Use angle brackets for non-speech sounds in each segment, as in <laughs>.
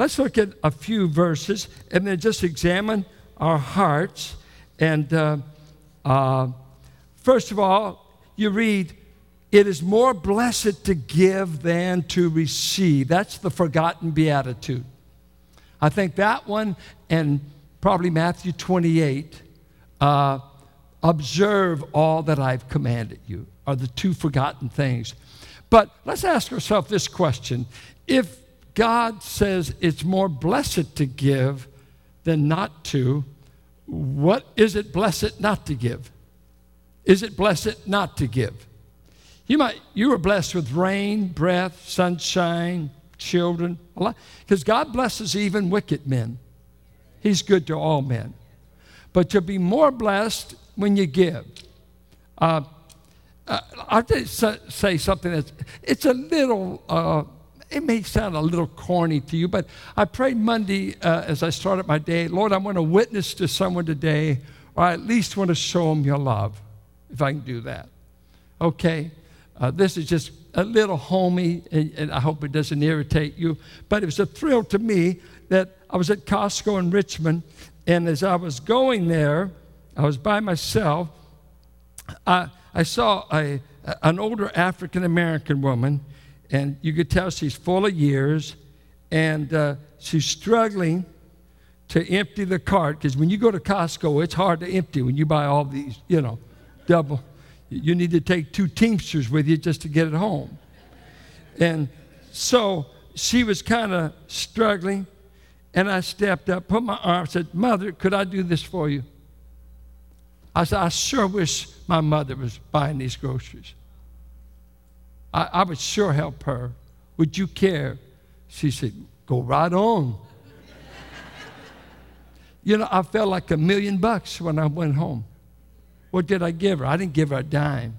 let's look at a few verses and then just examine our hearts. And uh, uh, first of all, you read, It is more blessed to give than to receive. That's the forgotten beatitude. I think that one and probably Matthew 28, uh, observe all that I've commanded you, are the two forgotten things. But let's ask ourselves this question if God says it's more blessed to give than not to, what is it blessed not to give? Is it blessed not to give? You might you were blessed with rain, breath, sunshine, children, a lot. Because God blesses even wicked men. He's good to all men. But you'll be more blessed when you give. Uh, uh, I'll just say something that's, it's a little, uh, it may sound a little corny to you, but I prayed Monday uh, as I started my day, Lord, I want to witness to someone today, or I at least want to show them your love, if I can do that. Okay? Uh, this is just a little homey, and, and, I hope it doesn't irritate you, but it was a thrill to me that I was at Costco in Richmond, and as I was going there, I was by myself. I, I saw a, an older African American woman, and you could tell she's full of years, and uh, she's struggling to empty the cart because when you go to Costco, it's hard to empty when you buy all these, you know, double. You need to take two Teamsters with you just to get it home. And so she was kind of struggling, and I stepped up, put my arm, said, Mother, could I do this for you? I said, I sure wish my mother was buying these groceries. I, I would sure help her. Would you care? She said, Go right on. <laughs> you know, I felt like a million bucks when I went home. What did I give her? I didn't give her a dime.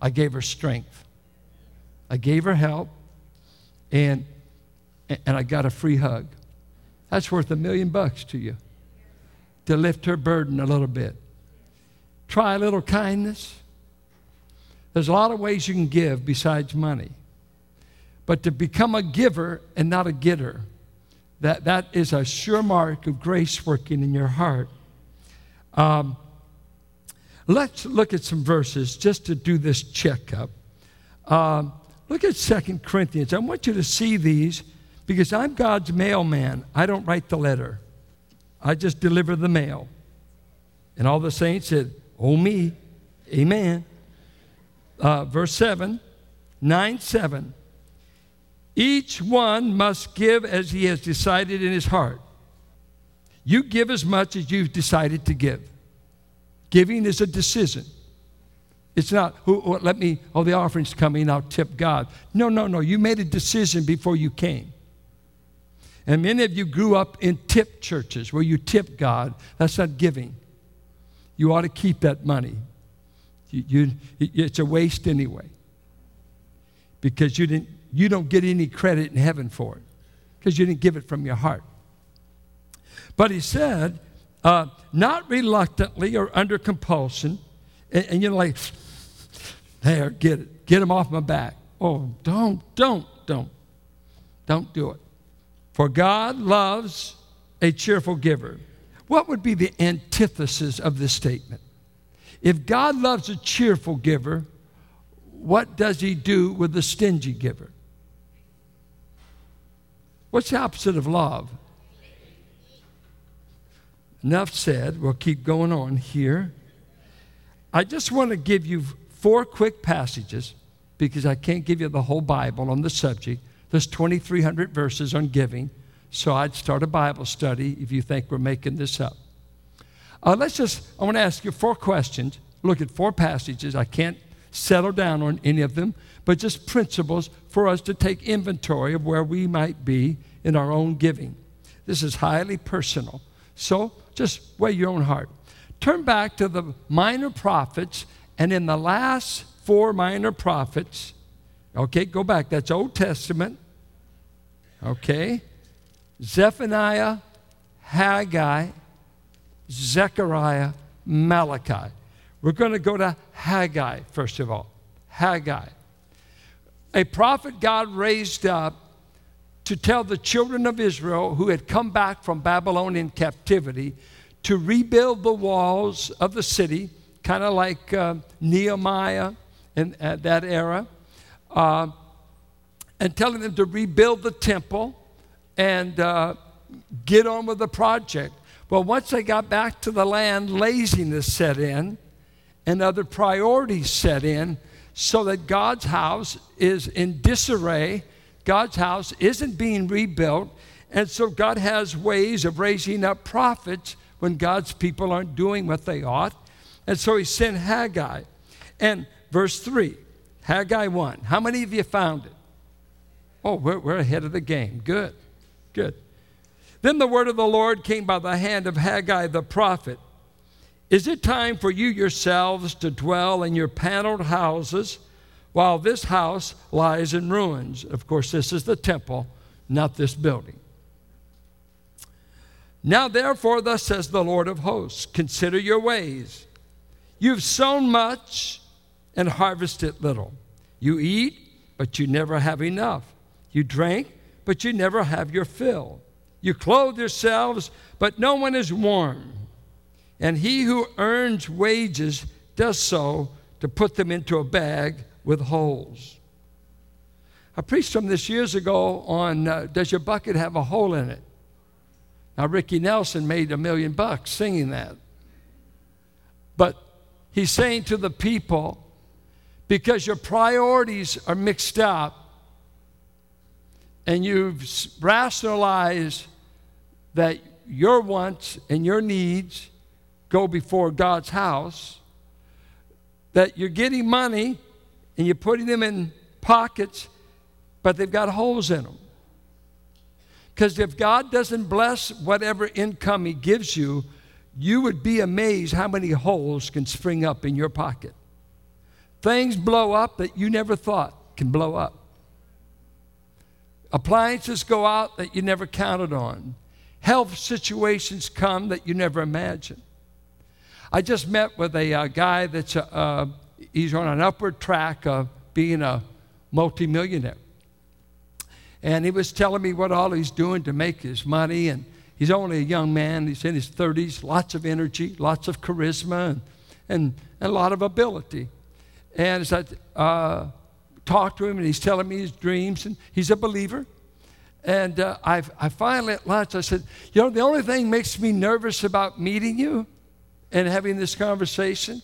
I gave her strength. I gave her help, and, and I got a free hug. That's worth a million bucks to you to lift her burden a little bit. Try a little kindness. There's a lot of ways you can give besides money. But to become a giver and not a getter, that, that is a sure mark of grace working in your heart. Um, let's look at some verses just to do this checkup. Um, look at Second Corinthians. I want you to see these because I'm God's mailman. I don't write the letter, I just deliver the mail. And all the saints said, Oh, me. Amen. Uh, verse 7, 9 7. Each one must give as he has decided in his heart. You give as much as you've decided to give. Giving is a decision. It's not, who, let me, oh, the offering's coming, I'll tip God. No, no, no. You made a decision before you came. And many of you grew up in tip churches where you tip God. That's not giving you ought to keep that money. You, you, it's a waste anyway because you, didn't, you don't get any credit in heaven for it because you didn't give it from your heart. But he said, uh, not reluctantly or under compulsion. And, and you're like, there, get it. Get him off my back. Oh, don't, don't, don't. Don't do it. For God loves a cheerful giver. What would be the antithesis of this statement? If God loves a cheerful giver, what does he do with the stingy giver? What's the opposite of love? Enough said. We'll keep going on here. I just want to give you four quick passages because I can't give you the whole Bible on the subject. There's 2,300 verses on giving. So I'd start a Bible study if you think we're making this up. Uh, let's just, I want to ask you four questions. Look at four passages. I can't settle down on any of them, but just principles for us to take inventory of where we might be in our own giving. This is highly personal. So just weigh your own heart. Turn back to the minor prophets, and in the last four minor prophets, okay, go back. That's Old Testament. Okay. Zephaniah, Haggai, Zechariah, Malachi. We're going to go to Haggai, first of all. Haggai. A prophet God raised up to tell the children of Israel who had come back from Babylonian captivity to rebuild the walls of the city, kind of like uh, Nehemiah in at that era, uh, and telling them to rebuild the temple and uh, get on with the project. Well, once they got back to the land, laziness set in and other priorities set in so that God's house is in disarray God's house isn't being rebuilt. And so God has ways of raising up prophets when God's people aren't doing what they ought. And so he sent Haggai. And verse 3, Haggai 1. How many of you found it? Oh, we're, we're ahead of the game. Good, good. Then the word of the Lord came by the hand of Haggai the prophet. Is it time for you yourselves to dwell in your paneled houses? while this house lies in ruins. Of course, this is the temple, not this building. Now, therefore, thus says the Lord of hosts consider your ways. You've sown much and harvested little. You eat, but you never have enough. You drink, but you never have your fill. You clothe yourselves, but no one is warm. And he who earns wages does so to put them into a bag with holes. I preached from this years ago on uh, Does Your Bucket Have a Hole in It? Now, Ricky Nelson made a million bucks singing that. But he's saying to the people, because your priorities are mixed up and you've rationalized that your wants and your needs go before God's house, that you're getting money and you're putting them in pockets, but they've got holes in them. Because if God doesn't bless whatever income He gives you, you would be amazed how many holes can spring up in your pocket. Things blow up that you never thought can blow up. Appliances go out that you never counted on. Health situations come that you never imagined. I just met with a uh, guy that's a, uh, he's on an upward track of being a multimillionaire. And he was telling me what all he's doing to make his money. And he's only a young man, he's in his 30s, lots of energy, lots of charisma, and, and, and a lot of ability. And as I uh, talked to him, and he's telling me his dreams, and he's a believer. And uh, I, I finally at lunch, I said, You know, the only thing makes me nervous about meeting you and having this conversation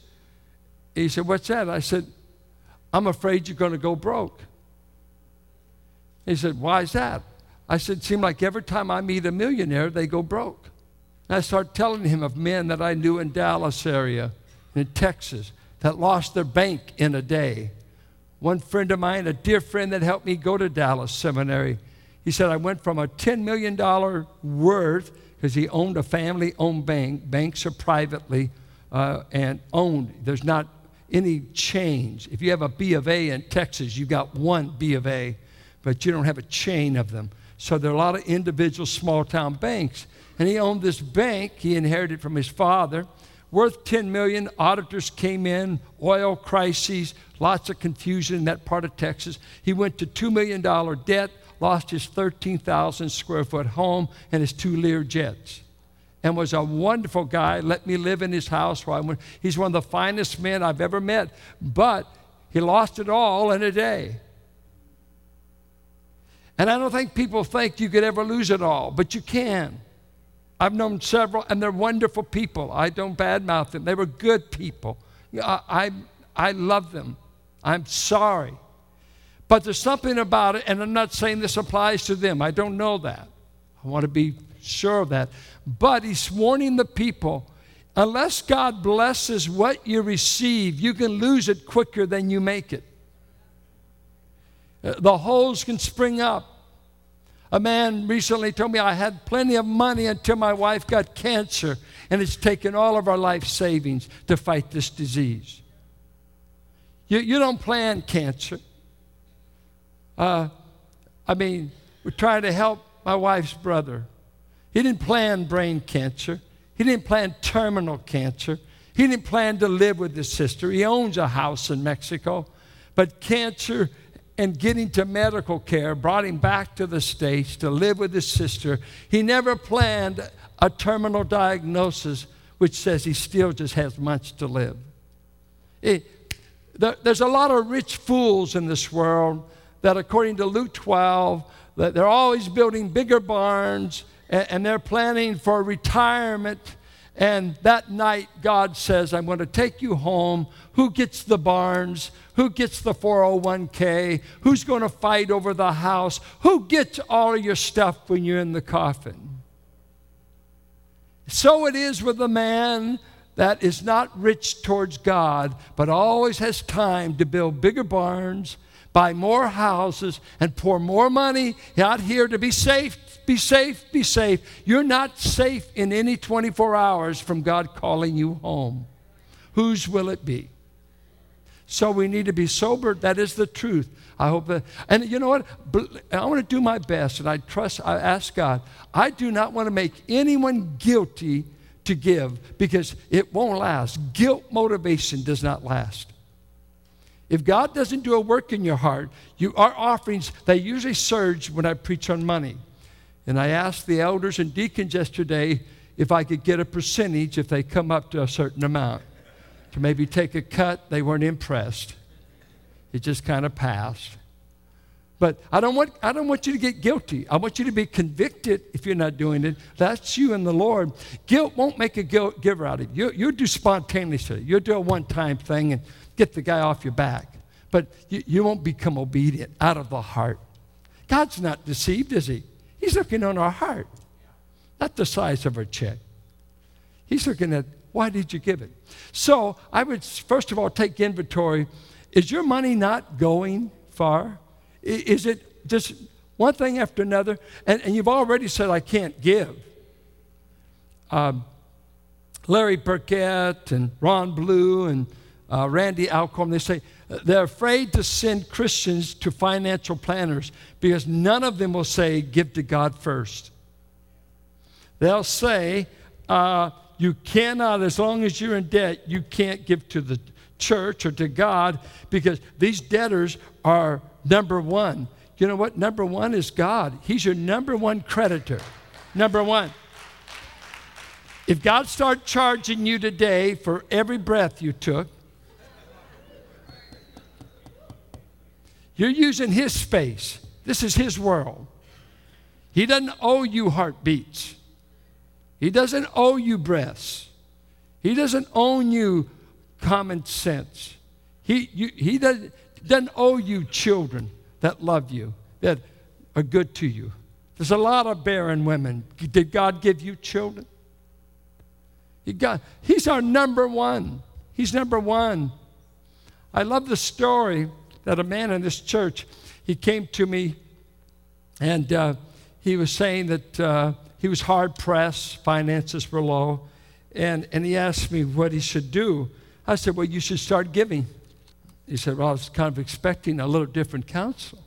he said, What's that? I said, I'm afraid you're going to go broke. He said, Why is that? I said, It seems like every time I meet a millionaire, they go broke. And I started telling him of men that I knew in Dallas area, in Texas, that lost their bank in a day. One friend of mine, a dear friend that helped me go to Dallas Seminary, he said, I went from a $10 million worth, because he owned a family owned bank. Banks are privately uh, and owned. There's not any change. If you have a B of A in Texas, you've got one B of A, but you don't have a chain of them. So there are a lot of individual small town banks. And he owned this bank he inherited from his father, worth 10 million. Auditors came in, oil crises, lots of confusion in that part of Texas. He went to $2 million debt, lost his 13,000 square foot home and his two Lear jets and was a wonderful guy. Let me live in his house. While I went. He's one of the finest men I've ever met, but he lost it all in a day. And I don't think people think you could ever lose it all, but you can. I've known several, and they're wonderful people. I don't badmouth them. They were good people. I, I, I love them. I'm sorry. But there's something about it, and I'm not saying this applies to them. I don't know that. I want to be sure of that. But he's warning the people unless God blesses what you receive, you can lose it quicker than you make it. Uh, the holes can spring up. A man recently told me I had plenty of money until my wife got cancer, and it's taken all of our life savings to fight this disease. You, you don't plan cancer. Uh, I mean, we're trying to help my wife's brother. He didn't plan brain cancer. He didn't plan terminal cancer. He didn't plan to live with his sister. He owns a house in Mexico. But cancer and getting to medical care brought him back to the States to live with his sister. He never planned a terminal diagnosis which says he still just has months to live. It, there's a lot of rich fools in this world that, according to Luke 12, that they're always building bigger barns and, and they're planning for retirement. And that night, God says, I'm going to take you home. Who gets the barns? Who gets the 401k? Who's going to fight over the house? Who gets all of your stuff when you're in the coffin? So it is with the man that is not rich towards God, but always has time to build bigger barns, buy more houses, and pour more money out here to be safe, be safe, be safe. You're not safe in any 24 hours from God calling you home. Whose will it be? So we need to be sober. That is the truth. I hope that, and you know what? I want to do my best, and I trust, I ask God, I do not want to make anyone guilty to give because it won't last. Guilt motivation does not last. If God doesn't do a work in your heart, you, our offerings, they usually surge when I preach on money. And I asked the elders and deacons yesterday if I could get a percentage if they come up to a certain amount to maybe take a cut. They weren't impressed. It just kind of passed. But I don't, want, I don't want you to get guilty. I want you to be convicted if you're not doing it. That's you and the Lord. Guilt won't make a guilt giver out of you. You'll do spontaneously. You'll do a one time thing and get the guy off your back. But you, you won't become obedient out of the heart. God's not deceived, is He? He's looking on our heart, not the size of our check. He's looking at why did you give it? So I would, first of all, take inventory is your money not going far? Is it just one thing after another? And, and you've already said, I can't give. Um, Larry Burkett and Ron Blue and uh, Randy Alcorn, they say they're afraid to send Christians to financial planners because none of them will say, give to God first. They'll say, uh, you cannot, as long as you're in debt, you can't give to the church or to God because these debtors are number one. You know what? Number one is God. He's your number one creditor. Number one. If God starts charging you today for every breath you took, you're using His space. This is His world. He doesn't owe you heartbeats. He doesn't owe you breaths. He doesn't own you common sense. He, you, he doesn't, doesn't owe you children that love you, that are good to you. There's a lot of barren women. Did God give you children? He got, he's our number one. He's number one. I love the story that a man in this church, he came to me and uh, he was saying that uh, he was hard pressed, finances were low, and, and he asked me what he should do. I said, Well, you should start giving. He said, Well, I was kind of expecting a little different counsel.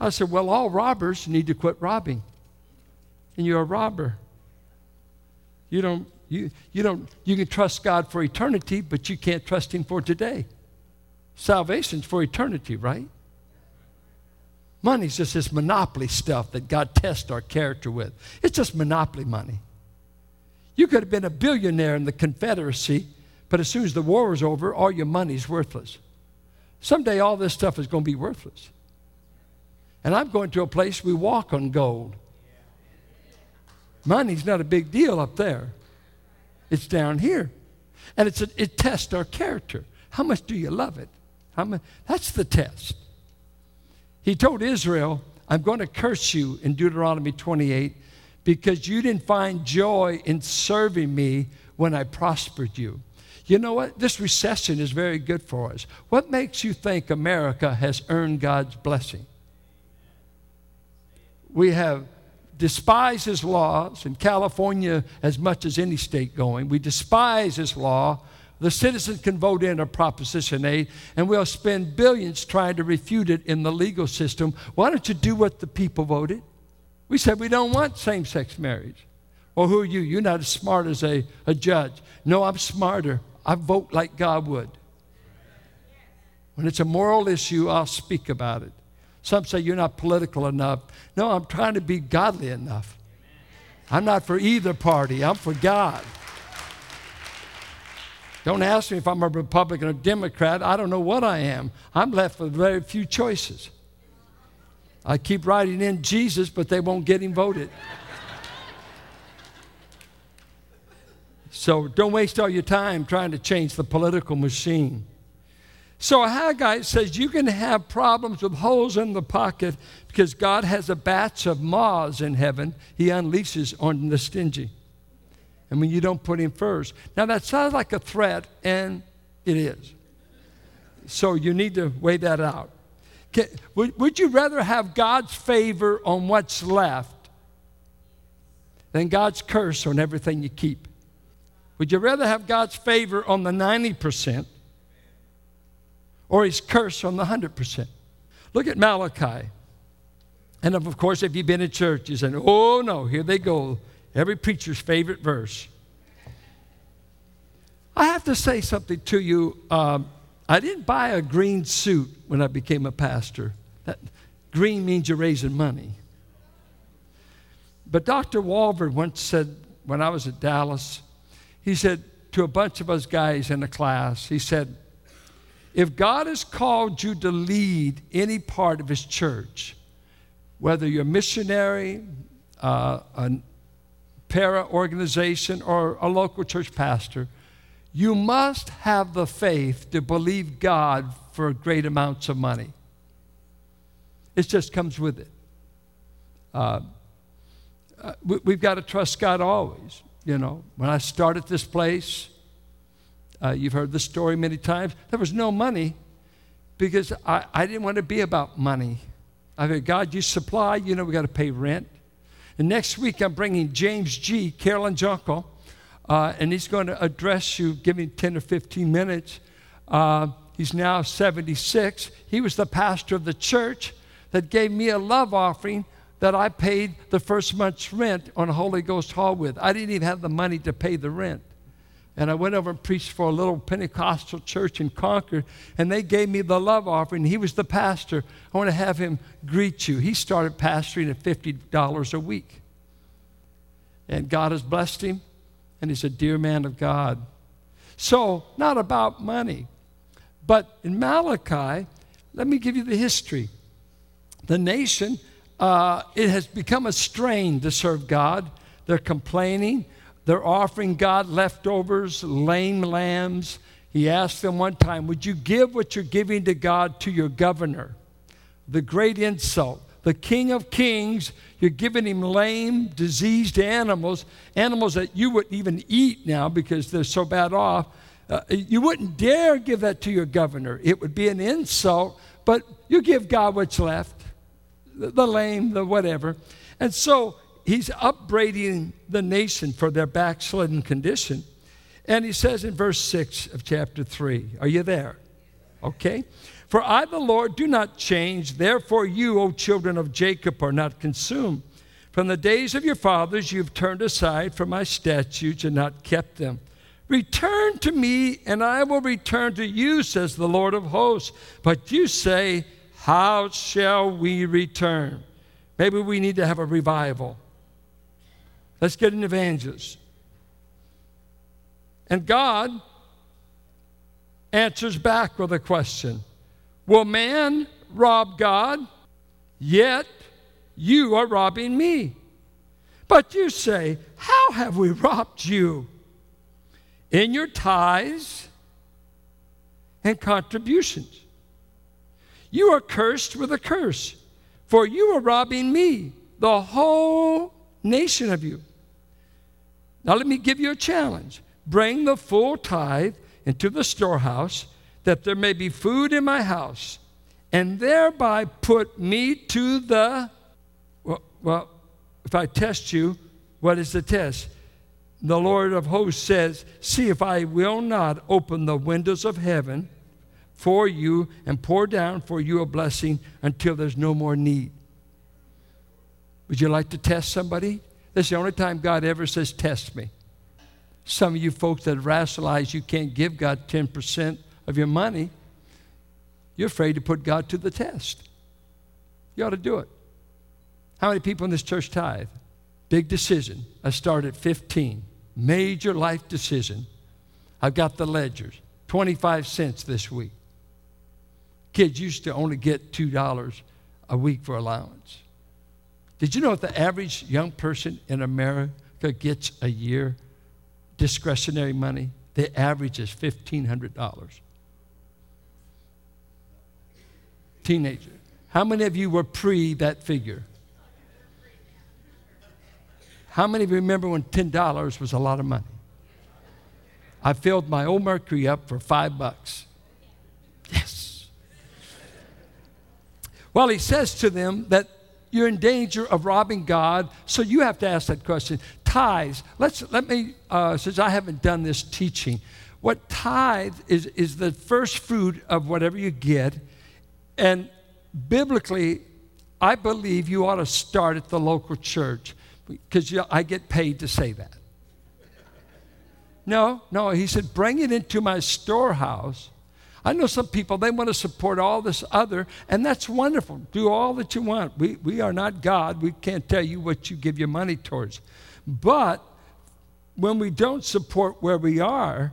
I said, Well, all robbers need to quit robbing. And you're a robber. You don't, you, you don't, you can trust God for eternity, but you can't trust Him for today. Salvation's for eternity, right? Money's just this monopoly stuff that God tests our character with. It's just monopoly money. You could have been a billionaire in the Confederacy but as soon as the war is over, all your money's worthless. Someday all this stuff is going to be worthless. And I'm going to a place we walk on gold. Money's not a big deal up there. It's down here. And it's a, it tests our character. How much do you love it? That's the test. He told Israel, I'm going to curse you in Deuteronomy 28 because you didn't find joy in serving me when I prospered you. You know what? This recession is very good for us. What makes you think America has earned God's blessing? We have despised his laws in California as much as any state going. We despise his law. The citizens can vote in a Proposition 8, and we'll spend billions trying to refute it in the legal system. Why don't you do what the people voted? We said we don't want same sex marriage. Well, who are you? You're not as smart as a, a judge. No, I'm smarter. I vote like God would. When it's a moral issue, I'll speak about it. Some say you're not political enough. No, I'm trying to be godly enough. I'm not for either party, I'm for God. Don't ask me if I'm a Republican or Democrat. I don't know what I am. I'm left with very few choices. I keep writing in Jesus, but they won't get him voted. so don't waste all your time trying to change the political machine. So a Haggai says you can have problems with holes in the pocket because God has a batch of moths in heaven he unleashes on the stingy. And when you don't put him first. Now that sounds like a threat, and it is. So you need to weigh that out. Can, would, would you rather have God's favor on what's left than God's curse on everything you keep? Would you rather have God's favor on the 90% or his curse on the 100%. Look at Malachi. And of course, if you've been in church, you say, oh no, here they go. Every preacher's favorite verse. I have to say something to you. Um, I didn't buy a green suit when I became a pastor. That green means you're raising money. But Dr. Walvoord once said, when I was at Dallas, he said to a bunch of us guys in a class, he said, if God has called you to lead any part of His church, whether you're a missionary, uh, a para organization, or a local church pastor, you must have the faith to believe God for great amounts of money. It just comes with it. Uh, uh we, have got to trust God always. You know, when I started this place, uh, you've heard the story many times. There was no money because I, I didn't want to be about money. I said, God, you supply, you know, we got to pay rent. And next week, I'm bringing James G., Carolyn uncle, uh, and he's going to address you, give me 10 or 15 minutes. Uh, he's now 76. He was the pastor of the church that gave me a love offering that I paid the first month's rent on Holy Ghost Hall with. I didn't even have the money to pay the rent. And I went over and preached for a little Pentecostal church in Concord, and they gave me the love offering. He was the pastor. I want to have him greet you. He started pastoring at $50 a week. And God has blessed him, and he's a dear man of God. So, not about money. But in Malachi, let me give you the history. The nation, uh, it has become a strain to serve God. They're complaining. They're offering God leftovers, lame lambs. He asked them one time, Would you give what you're giving to God to your governor? The great insult. The King of Kings, you're giving him lame, diseased animals, animals that you wouldn't even eat now because they're so bad off. Uh, you wouldn't dare give that to your governor. It would be an insult, but you give God what's left the, the lame, the whatever. And so he's upbraiding the nation for their backslidden condition. And he says in verse 6 of chapter 3, Are you there? Okay. For I, the Lord, do not change. Therefore, you, O children of Jacob, are not consumed. From the days of your fathers, you've turned aside from my statutes and not kept them. Return to me, and I will return to you, says the Lord of hosts. But you say, How shall we return? Maybe we need to have a revival. Let's get an evangelist. And God answers back with a question Will man rob God? Yet you are robbing me. But you say, How have we robbed you? In your tithes and contributions. You are cursed with a curse, for you are robbing me, the whole nation of you. Now, let me give you a challenge bring the full tithe into the storehouse, that there may be food in my house, and thereby put me to the. Well, well if I test you, what is the test? The Lord of hosts says, See if I will not open the windows of heaven for you and pour down for you a blessing until there's no more need. Would you like to test somebody? That's the only time God ever says, Test me. Some of you folks that rationalize you can't give God 10% of your money, You're afraid to put God to the test. You ought to do it. How many people in this church tithe? Big decision. I start at 15. Major life decision. I've got the ledgers. 25 cents this week. Kids used to only get $2 a week for allowance. Did you know that the average young person in America gets a year discretionary money? The average is $1,500. Teenager. How many of you were pre that figure? How many of you remember when $10 was a lot of money? I filled my old Mercury up for five bucks. Yes. Well, he says to them that you're in danger of robbing God, so you have to ask that question. Tithes. Let's let me, uh, since I haven't done this teaching, what tithe is is the first fruit of whatever you get, and biblically, I believe you ought to start at the local church because I get paid to say that. No, no, he said, bring it into my storehouse. I know some people, they want to support all this other, and that's wonderful. Do all that you want. We, we are not God. We can't tell you what you give your money towards. But when we don't support where we are,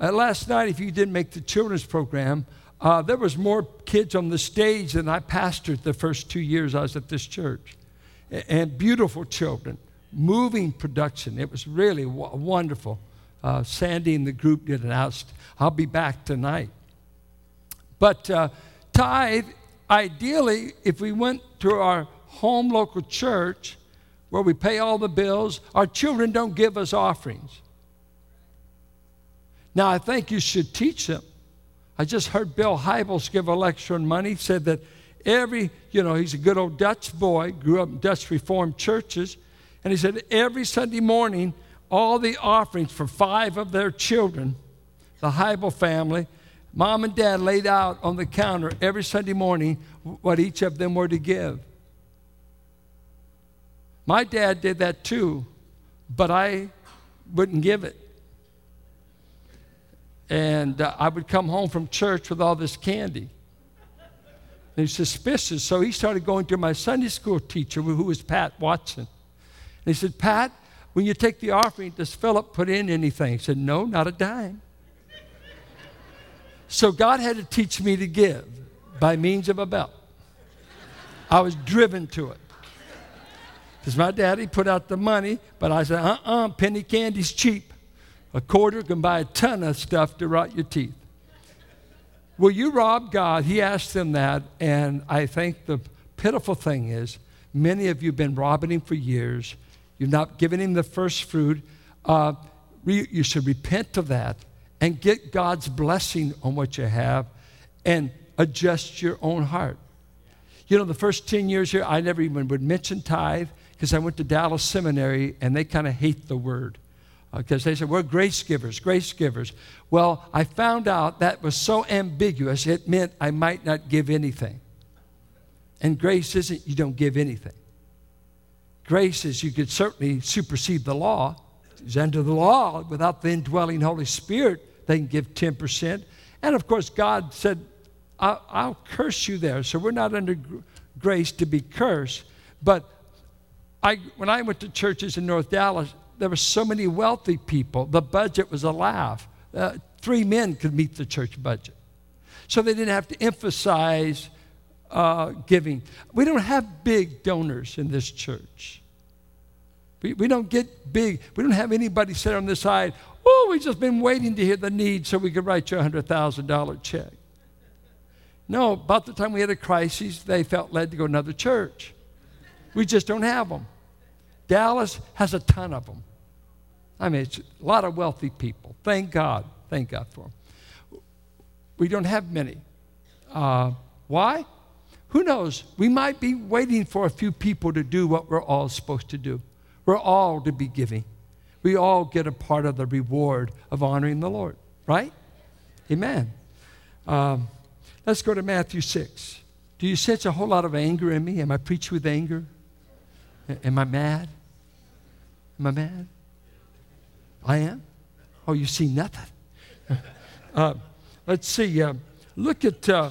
uh, last night, if you didn't make the children's program, uh, there was more kids on the stage than I pastored the first two years I was at this church and beautiful children, moving production. It was really w- wonderful. Uh, Sandy and the group did an out. I'll be back tonight. But uh, tithe, ideally, if we went to our home local church where we pay all the bills, our children don't give us offerings. Now, I think you should teach them. I just heard Bill Hybels give a lecture on money, said that every, you know, he's a good old Dutch boy, grew up in Dutch Reformed churches, and he said every Sunday morning, all the offerings for five of their children, the Hybel family, mom and dad laid out on the counter every Sunday morning what each of them were to give. My dad did that too, but I wouldn't give it. And uh, I would come home from church with all this candy. And he's suspicious, so he started going to my Sunday school teacher, who was Pat Watson. And he said, Pat, when you take the offering, does Philip put in anything? He said, No, not a dime. So God had to teach me to give by means of a belt. I was driven to it. Because my daddy put out the money, but I said, uh uh-uh, uh, penny candy's cheap. A quarter can buy a ton of stuff to rot your teeth. Will you rob God? He asked them that, and I think the pitiful thing is many of you have been robbing him for years. You've not given him the first fruit. Uh, re- you should repent of that and get God's blessing on what you have and adjust your own heart. You know, the first 10 years here, I never even would mention tithe because I went to Dallas Seminary and they kind of hate the word because uh, they said, We're grace givers, grace givers. Well, I found out that was so ambiguous, it meant I might not give anything. And grace isn't you don't give anything. Grace is you could certainly supersede the law. Under the law without the indwelling Holy Spirit, they can give 10%. And of course, God said, I'll, I'll curse you there. So we're not under grace to be cursed. But I, when I went to churches in North Dallas, there were so many wealthy people. The budget was a laugh. Uh, three men could meet the church budget. So they didn't have to emphasize uh, giving. We don't have big donors in this church. We, we don't get big, we don't have anybody sit on the side, oh, we've just been waiting to hear the need so we could write you a $100,000 check. No, about the time we had a crisis, they felt led to go to another church. We just don't have them. Dallas has a ton of them. I mean, it's a lot of wealthy people. Thank God. Thank God for them. We don't have many. Uh, why? Who knows? We might be waiting for a few people to do what we're all supposed to do. We're all to be giving. We all get a part of the reward of honoring the Lord, right? Amen. Um, let's go to Matthew 6. Do you sense a whole lot of anger in me? Am I preaching with anger? Am I mad? Am I mad? I am? Oh, you see nothing. <laughs> uh, let's see. Uh, look at uh,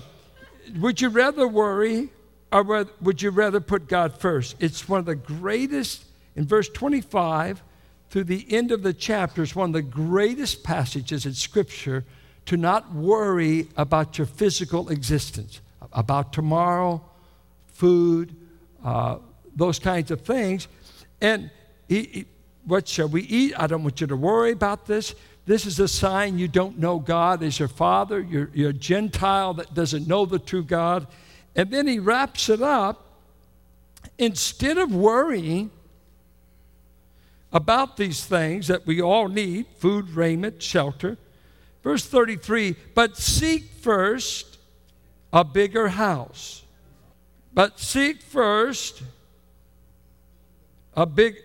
would you rather worry or would you rather put God first? It's one of the greatest, in verse 25 through the end of the chapter, it's one of the greatest passages in Scripture to not worry about your physical existence, about tomorrow, food, uh, those kinds of things. And he, he, what shall we eat? I don't want you to worry about this. This is a sign you don't know God as your Father. You're, you're a Gentile that doesn't know the true God. And then he wraps it up. Instead of worrying about these things that we all need food, raiment, shelter, verse 33 but seek first a bigger house. But seek first a big,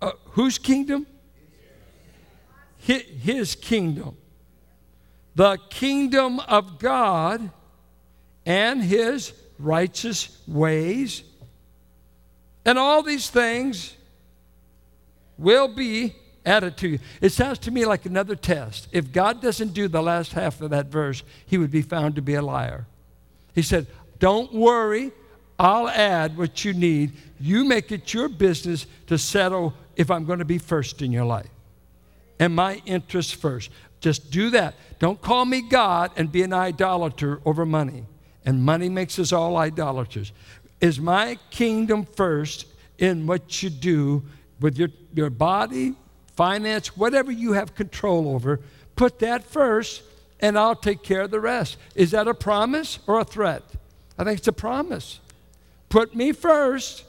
uh, whose kingdom? his kingdom, the kingdom of God and his righteous ways. And all these things will be added to you. It sounds to me like another test. If God doesn't do the last half of that verse, he would be found to be a liar. He said, Don't worry, I'll add what you need. You make it your business to settle if I'm going to be first in your life and my interests first. Just do that. Don't call me God and be an idolater over money. And money makes us all idolaters. Is my kingdom first in what you do with your, your body, finance, whatever you have control over? Put that first, and I'll take care of the rest. Is that a promise or a threat? I think it's a promise. Put me first,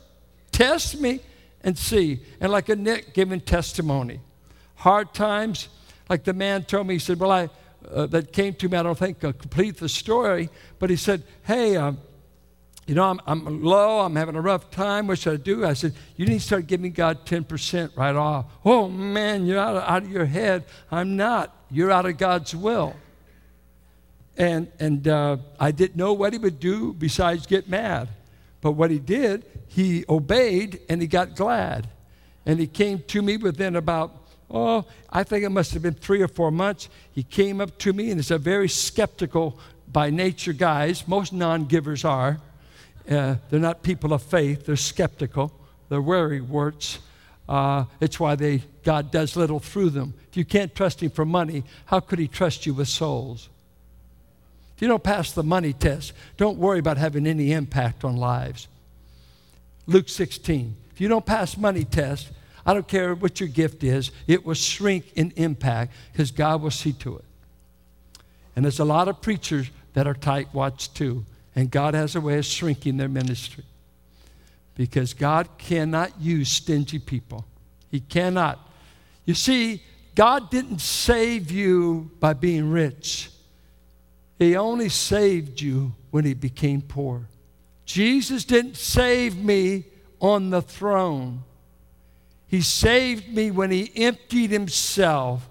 test me, and see. And like a Nick giving testimony hard times. Like the man told me, he said, Well, I, uh, that came to me, I don't think I'll complete the story, but he said, Hey, um, you know, I'm, I'm low, I'm having a rough time, what should I do? I said, You need to start giving God 10% right off. Oh, man, you're out of, out of your head. I'm not. You're out of God's will. And, and uh, I didn't know what he would do besides get mad. But what he did, he obeyed and he got glad. And he came to me within about Oh, I think it must have been three or four months. He came up to me, and he's a very skeptical by nature guys. Most non givers are. Uh, they're not people of faith, they're skeptical, they're wary warts. Uh, it's why they, God does little through them. If you can't trust Him for money, how could He trust you with souls? If you don't pass the money test, don't worry about having any impact on lives. Luke 16. If you don't pass money test, I don't care what your gift is, it will shrink in impact because God will see to it. And there's a lot of preachers that are tightwads too, and God has a way of shrinking their ministry because God cannot use stingy people. He cannot. You see, God didn't save you by being rich, He only saved you when He became poor. Jesus didn't save me on the throne. He saved me when He emptied Himself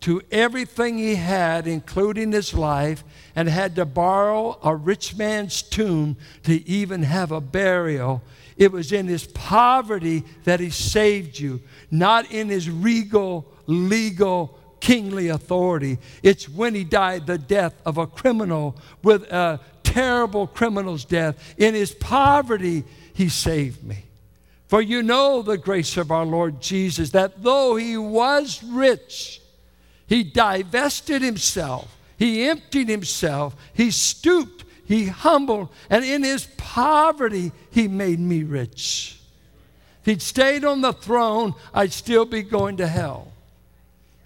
to everything He had, including His life, and had to borrow a rich man's tomb to even have a burial. It was in His poverty that He saved you, not in His regal, legal, kingly authority. It's when He died the death of a criminal with a terrible criminal's death. In His poverty, He saved me. For you know the grace of our Lord Jesus, that though he was rich, he divested himself, he emptied himself, he stooped, he humbled, and in his poverty, he made me rich. If he'd stayed on the throne, I'd still be going to hell.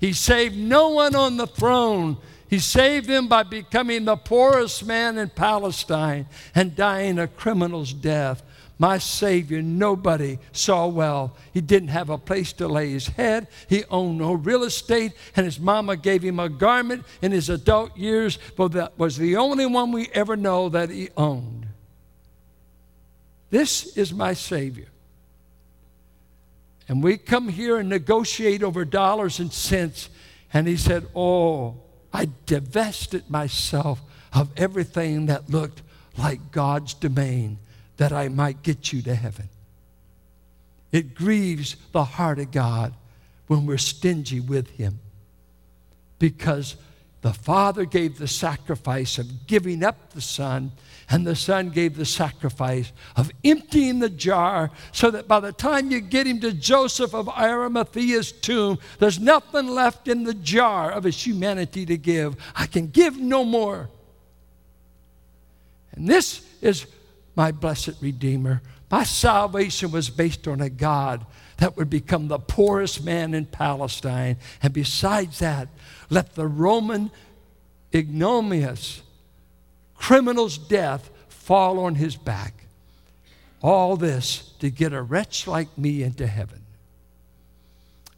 He saved no one on the throne. He saved them by becoming the poorest man in Palestine and dying a criminal's death my Savior, nobody saw well. He didn't have a place to lay his head. He owned no real estate, and his mama gave him a garment in his adult years, but that was the only one we ever know that he owned. This is my Savior. And we come here and negotiate over dollars and cents, and he said, Oh, I divested myself of everything that looked like God's domain that I might get you to heaven. It grieves the heart of God when we're stingy with Him because the Father gave the sacrifice of giving up the Son, and the Son gave the sacrifice of emptying the jar so that by the time you get him to Joseph of Arimathea's tomb, there's nothing left in the jar of his humanity to give. I can give no more. And this is my blessed Redeemer. My salvation was based on a God that would become the poorest man in Palestine. And besides that, let the Roman ignominious criminal's death fall on his back. All this to get a wretch like me into heaven.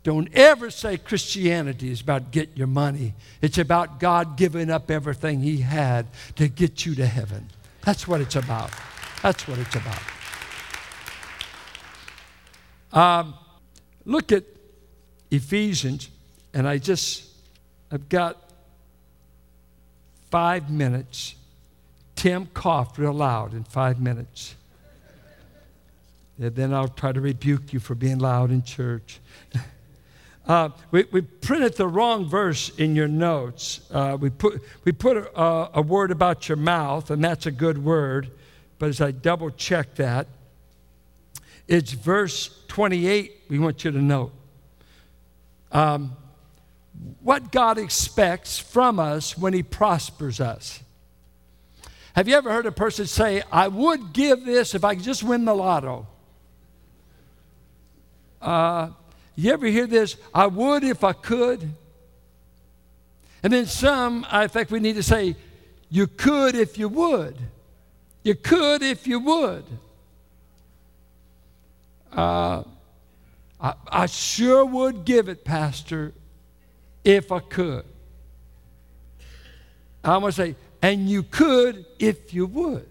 Don't ever say Christianity is about get your money. It's about God giving up everything He had to get you to heaven. That's what it's about. That's what it's about. Um, look at Ephesians, and I just I've got five minutes. Tim coughed real loud in five minutes. And then I'll try to rebuke you for being loud in church. <laughs> Uh, we, we printed the wrong verse in your notes. Uh, we put, we put a, a, word about your mouth, and that's a good word. But as I double check that, it's verse 28 we want you to note. Um, what God expects from us when He prospers us. Have you ever heard a person say, I would give this if I could just win the lotto? Uh, you ever hear this? I would if I could. And then some, I think we need to say, you could if you would. You could if you would. Uh, I, I sure would give it, Pastor, if I could. I'm going to say, and you could if you would.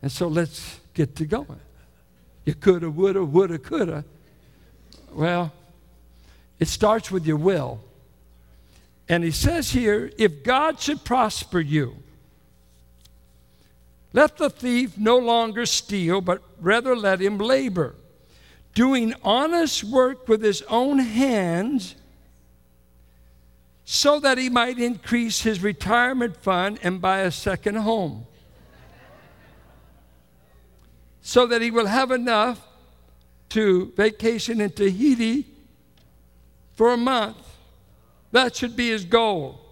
And so let's get to going. You coulda, woulda, woulda, coulda. Well, it starts with your will. And he says here if God should prosper you, let the thief no longer steal, but rather let him labor, doing honest work with his own hands so that he might increase his retirement fund and buy a second home. so that he will have enough to vacation in Tahiti for a month. That should be his goal.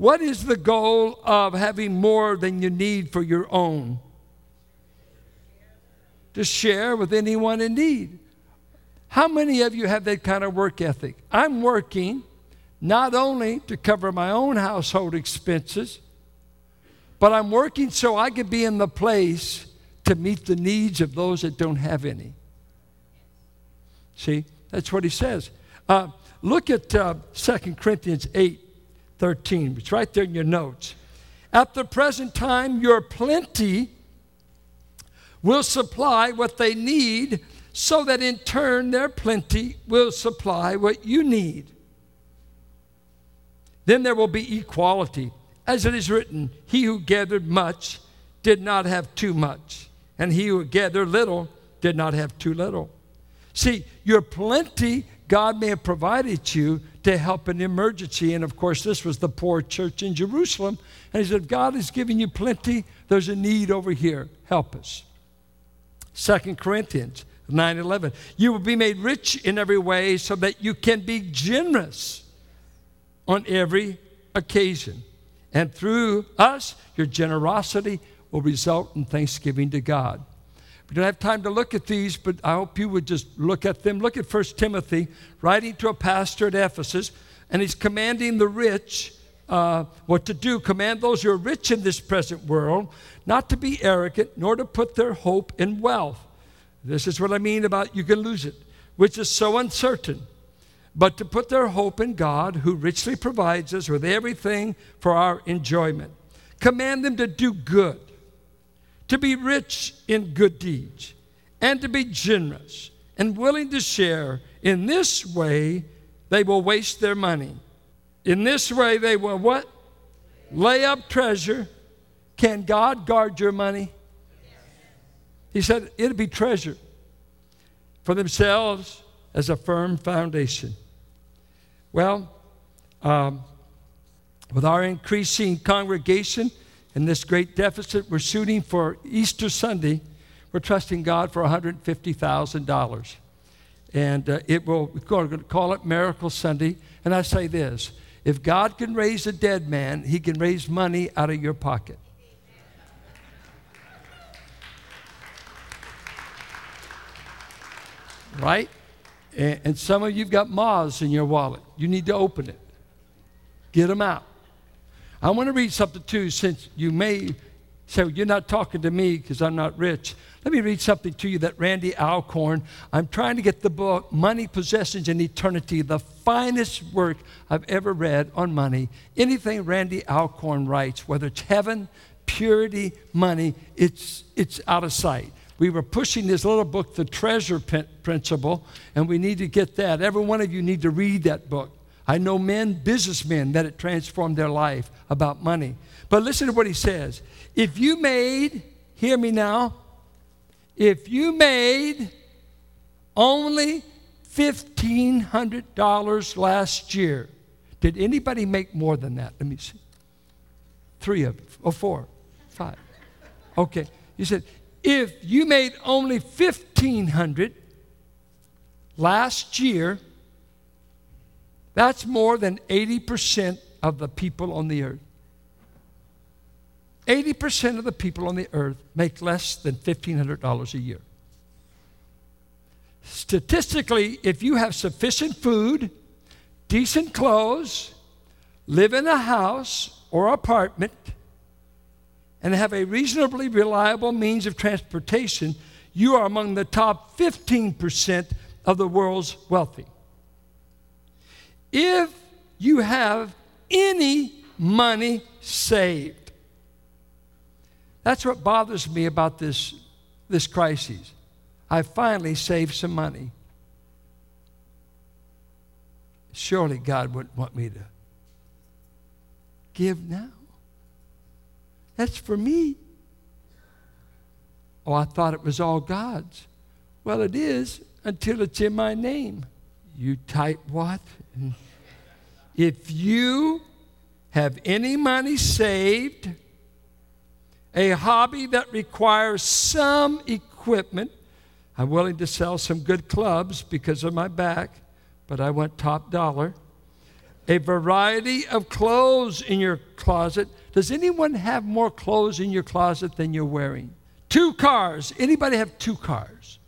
What is the goal of having more than you need for your own? To share with anyone in need. How many of you have that kind of work ethic? I'm working not only to cover my own household expenses, but I'm working so I can be in the place to meet the needs of those that don't have any. See, that's what he says. Uh, look at uh, 2 Corinthians 8 13. It's right there in your notes. At the present time, your plenty will supply what they need, so that in turn their plenty will supply what you need. Then there will be equality. As it is written, He who gathered much did not have too much, and he who gathered little did not have too little. See, your plenty God may have provided you to help an emergency. And of course, this was the poor church in Jerusalem. And he said, God is giving you plenty. There's a need over here. Help us. Second Corinthians 9 11. You will be made rich in every way so that you can be generous on every occasion. And through us, your generosity will result in thanksgiving to God. We don't have time to look at these, but I hope you would just look at them. Look at 1 Timothy, writing to a pastor at Ephesus, and he's commanding the rich uh, what to do. Command those who are rich in this present world not to be arrogant, nor to put their hope in wealth. This is what I mean about you can lose it, which is so uncertain but to put their hope in God, who richly provides us with everything for our enjoyment. Command them to do good, to be rich in good deeds, and to be generous and willing to share. In this way, they will waste their money. In this way, they will what? Lay up treasure. Can God guard your money? He said it'll be treasure for themselves as a firm foundation. Well, um, With our increasing congregation and this great deficit, we're shooting for Easter Sunday. We're trusting God for $150,000. And uh, it will, we're going to call it Miracle Sunday. And I say this if God can raise a dead man, he can raise money out of your pocket. Right? And, and some of you've got moths in your wallet. You need to open it. Get them out. I want to read something too, since you may say, well, You're not talking to me because I'm not rich. Let me read something to you that Randy Alcorn, I'm trying to get the book, Money, Possessions, and Eternity, the finest work I've ever read on money. Anything Randy Alcorn writes, whether it's heaven, purity, money, it's, it's out of sight. We were pushing this little book, The Treasure Principle, and we need to get that. Every one of you need to read that book. I know men, businessmen, that it transformed their life about money. But listen to what he says. If you made, hear me now, if you made only $1,500 last year, did anybody make more than that? Let me see. Three of them, or four, five. Okay. He said, if you made only 1500 last year, that's more than 80% of the people on the earth. 80% of the people on the earth make less than $1,500 a year. Statistically, if you have sufficient food, decent clothes, live in a house or apartment, and have a reasonably reliable means of transportation, you are among the top 15% of the world's wealthy. If you have any money saved, that's what bothers me about this, this crisis. I finally saved some money. Surely God wouldn't want me to give now. That's for me. Oh, I thought it was all God's. Well, it is until it's in my name. You type what? If you have any money saved, a hobby that requires some equipment, I'm willing to sell some good clubs because of my back, but I want top dollar. A variety of clothes in your closet does anyone have more clothes in your closet than you're wearing? Two cars. Anybody have two cars?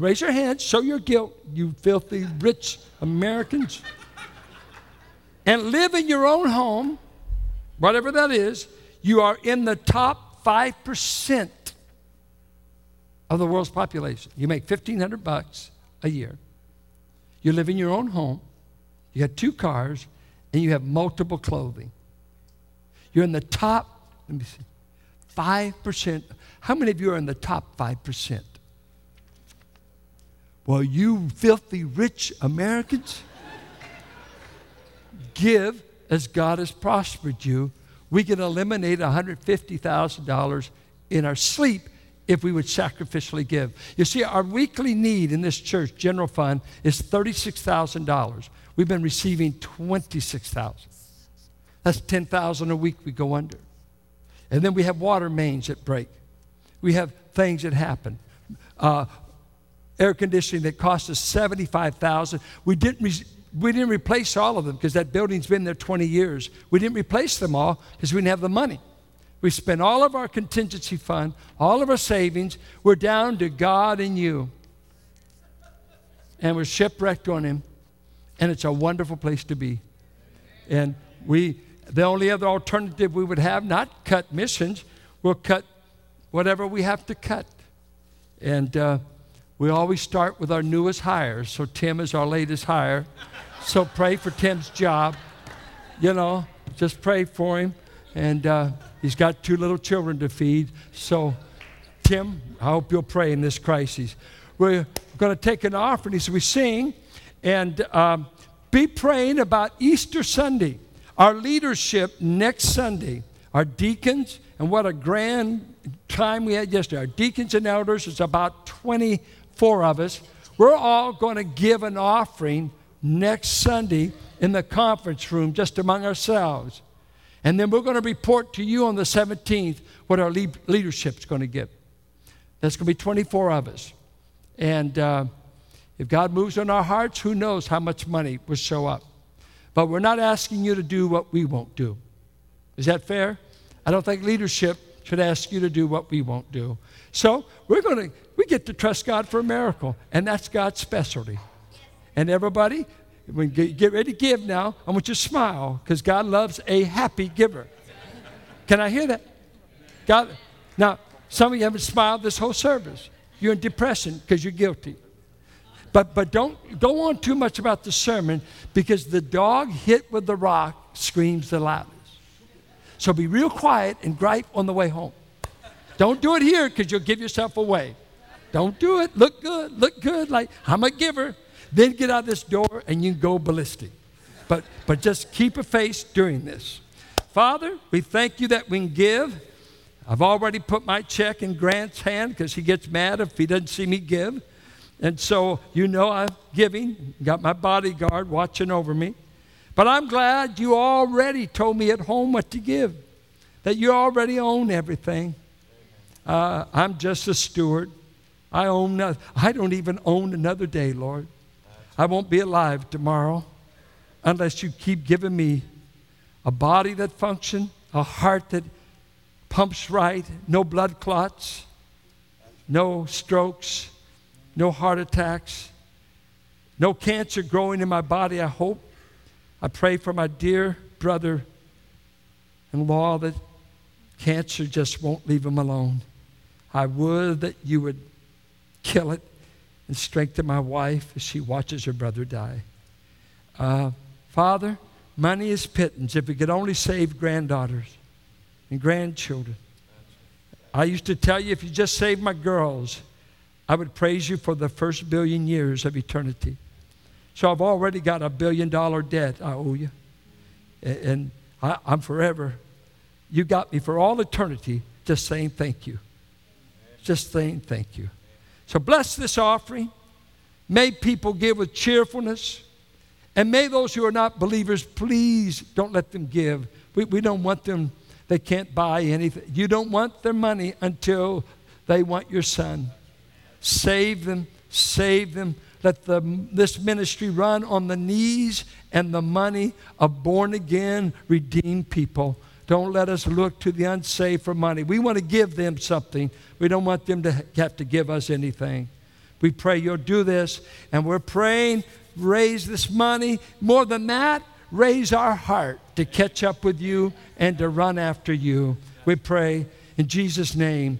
Raise your hand, show your guilt, you filthy rich Americans. and live in your own home, whatever that is, you are in the top 5% of the world's population. You make 1500 bucks a year. You live in your own home. You have two cars and you have multiple clothing. You're in the top, let me see, 5%. How many of you are in the top 5%? Well, you filthy rich Americans, give as God has prospered you. We can eliminate $150,000 in our sleep if we would sacrificially give. You see, our weekly need in this church, general fund, is $36,000. We've been receiving 26,000. That's 10,000 a week we go under. And then we have water mains that break. We have things that happen. Uh, air conditioning that cost us 75,000. We didn't re- we didn't replace all of them because that building's been there 20 years. We didn't replace them all because we didn't have the money. We spent all of our contingency fund, all of our savings. We're down to God and you. And we're shipwrecked on Him. And it's a wonderful place to be. And we the only other alternative we would have, not cut missions, we'll cut whatever we have to cut. And uh, we always start with our newest hires. So Tim is our latest hire. so pray for Tim's job. You know, just pray for him. And uh, he's got two little children to feed. So, Tim, I hope you'll pray in this crisis. We're going to take an offering as we sing and um, be praying about Easter Sunday. Our leadership next Sunday, our deacons, and what a grand time we had yesterday. Our deacons and elders, it's about 24 of us. We're all going to give an offering next Sunday in the conference room just among ourselves. And then we're going to report to you on the 17th what our leadership leadership's going to give. That's going to be 24 of us. And uh, if God moves on our hearts, who knows how much money will show up. But we're not asking you to do what we won't do. Is that fair? I don't think leadership should ask you to do what we won't do. So we're going to, we get to trust God for a miracle, and that's God's specialty. And everybody, when you get ready to give now, I want you to smile because God loves a happy giver. Can I hear that? God, now, some of you haven't smiled this whole service. You're in depression because you're guilty. But, but don't go on too much about the sermon because the dog hit with the rock screams the loudest. So be real quiet and gripe on the way home. Don't do it here because you'll give yourself away. Don't do it. Look good. Look good. Like I'm a giver. Then get out this door and you go ballistic. But, but just keep a face during this. Father, we thank you that we can give. I've already put my check in Grant's hand because he gets mad if he doesn't see me give. And so you know I'm giving, got my bodyguard watching over me. But I'm glad you already told me at home what to give, that you already own everything. Uh, I'm just a steward. I own nothing. I don't even own another day, Lord. I won't be alive tomorrow unless you keep giving me a body that functions, a heart that pumps right, no blood clots, no strokes, no heart attacks, no cancer growing in my body, I hope. I pray for my dear brother in law that cancer just won't leave him alone. I would that you would kill it and strengthen my wife as she watches her brother die. Uh, Father, money is pittance if we could only save granddaughters and grandchildren. I used to tell you if you just save my girls, I would praise you for the first billion years of eternity. So I've already got a billion dollar debt I owe you. And I, am forever. You got me for all eternity just saying thank you. Just saying thank you. So bless this offering. May people give with cheerfulness. And may those who are not believers, please don't let them give. We, we don't want them, they can't buy anything. You don't want their money until they want your son. Save them, save them let the, this ministry run on the knees and the money of born again, redeemed people. Don't let us look to the unsaved for money. We want to give them something. We don't want them to have to give us anything. We pray you'll do this, and we're praying, raise this money. More than that, raise our heart to catch up with you and to run after you. We pray in Jesus' name.